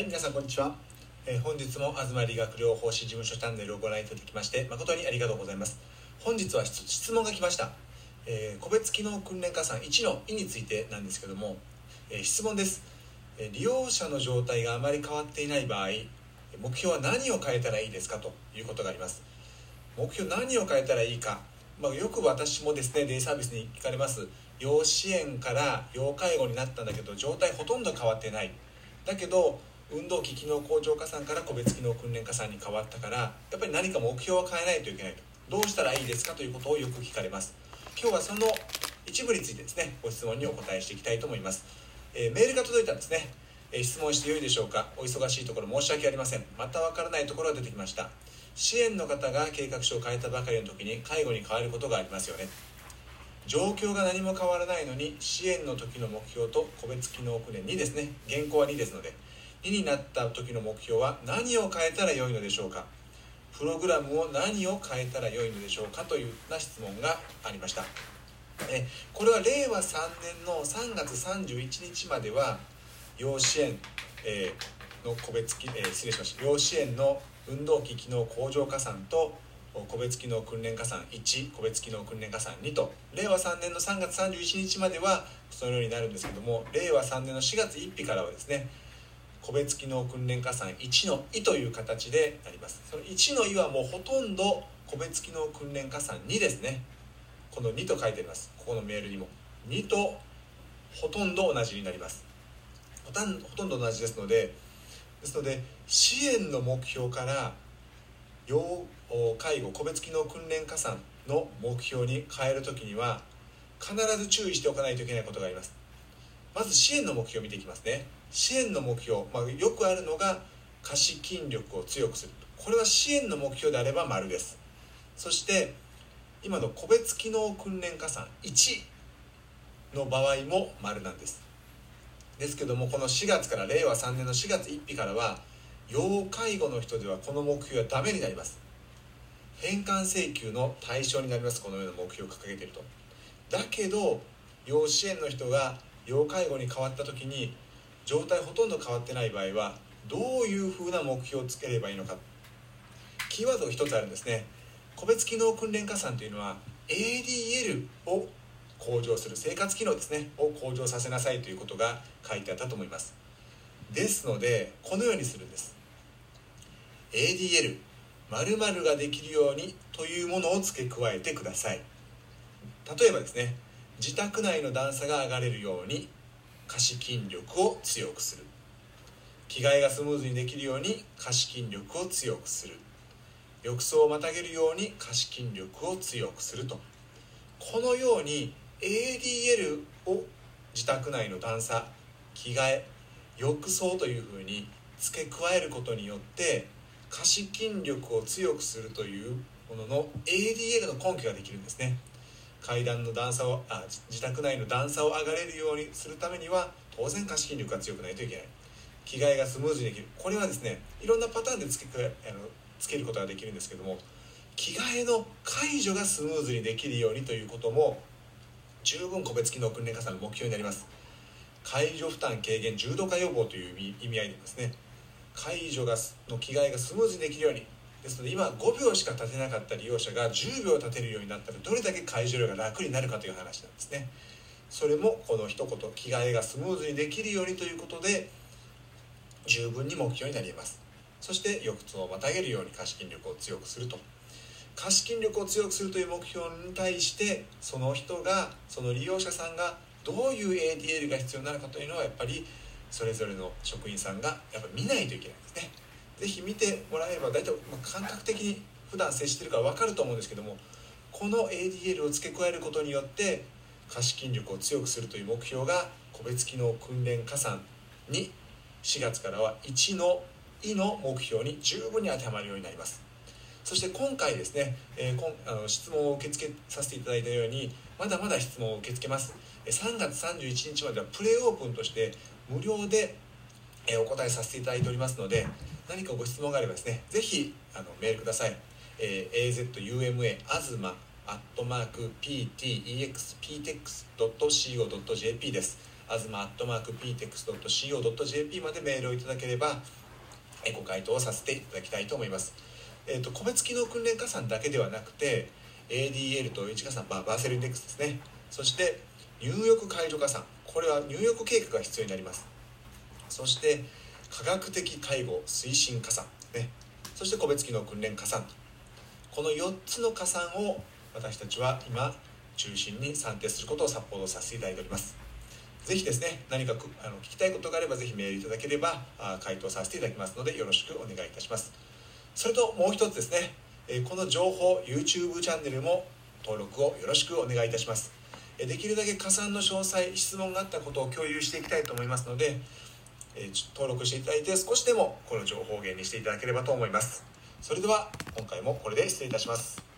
はい皆さんこんにちは、えー本日も東理学療法士事務所チャンネルをご覧いただきまして誠にありがとうございます。本日は質問が来ました、えー個別機能訓練加算1の「い」についてなんですけども、えー質問です、え利用者の状態があまり変わっていない場合目標は何を変えたらいいですかということがあります。目標何を変えたらいいか、まあ、よく私もですねデイサービスに聞かれます。要支援から要介護になったんだけど状態ほとんど変わってない。だけど運動器機能向上加算から個別機能訓練加算に変わったからやっぱり何か目標を変えないといけないと。どうしたらいいですかということをよく聞かれます。今日はその一部についてですねご質問にお答えしていきたいと思います、えーメールが届いたんですね、えー質問してよいでしょうか。お忙しいところ申し訳ありません。またわからないところが出てきました。支援の方が計画書を変えたばかりの時に介護に変わることがありますよね。状況が何も変わらないのに支援の時の目標と個別機能訓練2ですね現行は2ですので2になった時の目標は何を変えたらよいのでしょうか？プログラムを何を変えたらよいのでしょうかというな質問がありました。えこれは令和3年の3月31日までは要支援、えーの個別、えー失礼しました。要支援の運動器機能向上加算と個別機能訓練加算1個別機能訓練加算2と令和3年の3月31日まではそのようになるんですけども令和3年の4月1日からはですね個別機能訓練加算1の「い」という形でなります。その1の「い」はもうほとんど個別機能訓練加算2ですね。この2と書いてあります。ここのメールにも。2とほとんど同じになります。ほとんほとんど同じですのでですので支援の目標から要介護個別機能訓練加算の目標に変えるときには必ず注意しておかないといけないことがあります。まず支援の目標を見ていきますね。支援の目標、まあ、よくあるのが下肢筋力を強くするこれは支援の目標であれば丸です。そして今の個別機能訓練加算1の場合も丸なんです。ですけどもこの4月から令和3年の4月1日からは要介護の人ではこの目標はダメになります。返還請求の対象になります。このような目標を掲げていると。だけど要支援の人が要介護に変わった時に状態ほとんど変わってない場合はどういうふうな目標をつければいいのか。キーワードが一つあるんですね。個別機能訓練加算というのは ADL を向上する生活機能ですね。を向上させなさいということが書いてあったと思います。ですのでこのようにするんです。ADL 〇〇ができるようにというものを付け加えてください。例えばですね自宅内の段差が上がれるように下肢筋力を強くする。着替えがスムーズにできるように下肢筋力を強くする。浴槽をまたげるように下肢筋力を強くすると。このように ADL を自宅内の段差着替え浴槽というふうに付け加えることによって下肢筋力を強くするというものの ADL の根拠ができるんですね。階段の段差をあ自宅内の段差を上がれるようにするためには当然下肢筋力が強くないといけない。着替えがスムーズにできる。これはですねいろんなパターンで付けあのつけることができるんですけども着替えの解除がスムーズにできるようにということも十分個別機能訓練加算の目標になります。解除負担軽減重度化予防という意味意味合いでですね解除がの着替えがスムーズにできるようにですので今5秒しか立てなかった利用者が10秒立てるようになったらどれだけ解除量が楽になるかという話なんですね。それもこの一言着替えがスムーズにできるようにということで十分に目標になります。そして浴槽をまたげるように下肢筋力を強くすると。下肢筋力を強くするという目標に対してその人がその利用者さんがどういう ADL が必要なのかというのはやっぱりそれぞれの職員さんがやっぱ見ないといけないんですね。ぜひ見てもらえれば大体まあ感覚的に普段接してるから分かると思うんですけどもこの ADL を付け加えることによって下肢筋力を強くするという目標が個別機能訓練加算に4月からは1の「い」の目標に十分に当てはまるようになります。そして今回ですね、えーこんあの質問を受け付けさせていただいたようにまだまだ質問を受け付けます。3月31日まではプレオープンとして無料でお答えさせていただいておりますので何かご質問があればですねぜひあのメールください、えー azuma あずまアットマーク ptexptex.co.jp です。東 .ptex.co.jp までメールをいただければご回答をさせていただきたいと思います、えーと、個別機能訓練加算だけではなくて ADL と1加算、まあ、バーセルインデックスですね。そして入浴解除加算。これは入浴計画が必要になります。そして科学的介護推進加算ね。そして個別機能訓練加算。この4つの加算を私たちは今中心に算定することをサポートさせていただいております。ぜひですね何かあの聞きたいことがあればぜひメールいただければあ回答させていただきますのでよろしくお願いいたします。それともう一つですね、えこの情報 YouTube チャンネルも登録をよろしくお願いいたします。できるだけ加算の詳細質問があったことを共有していきたいと思いますので、え登録していただいて少しでもこの情報源にしていただければと思います。それでは今回もこれで失礼いたします。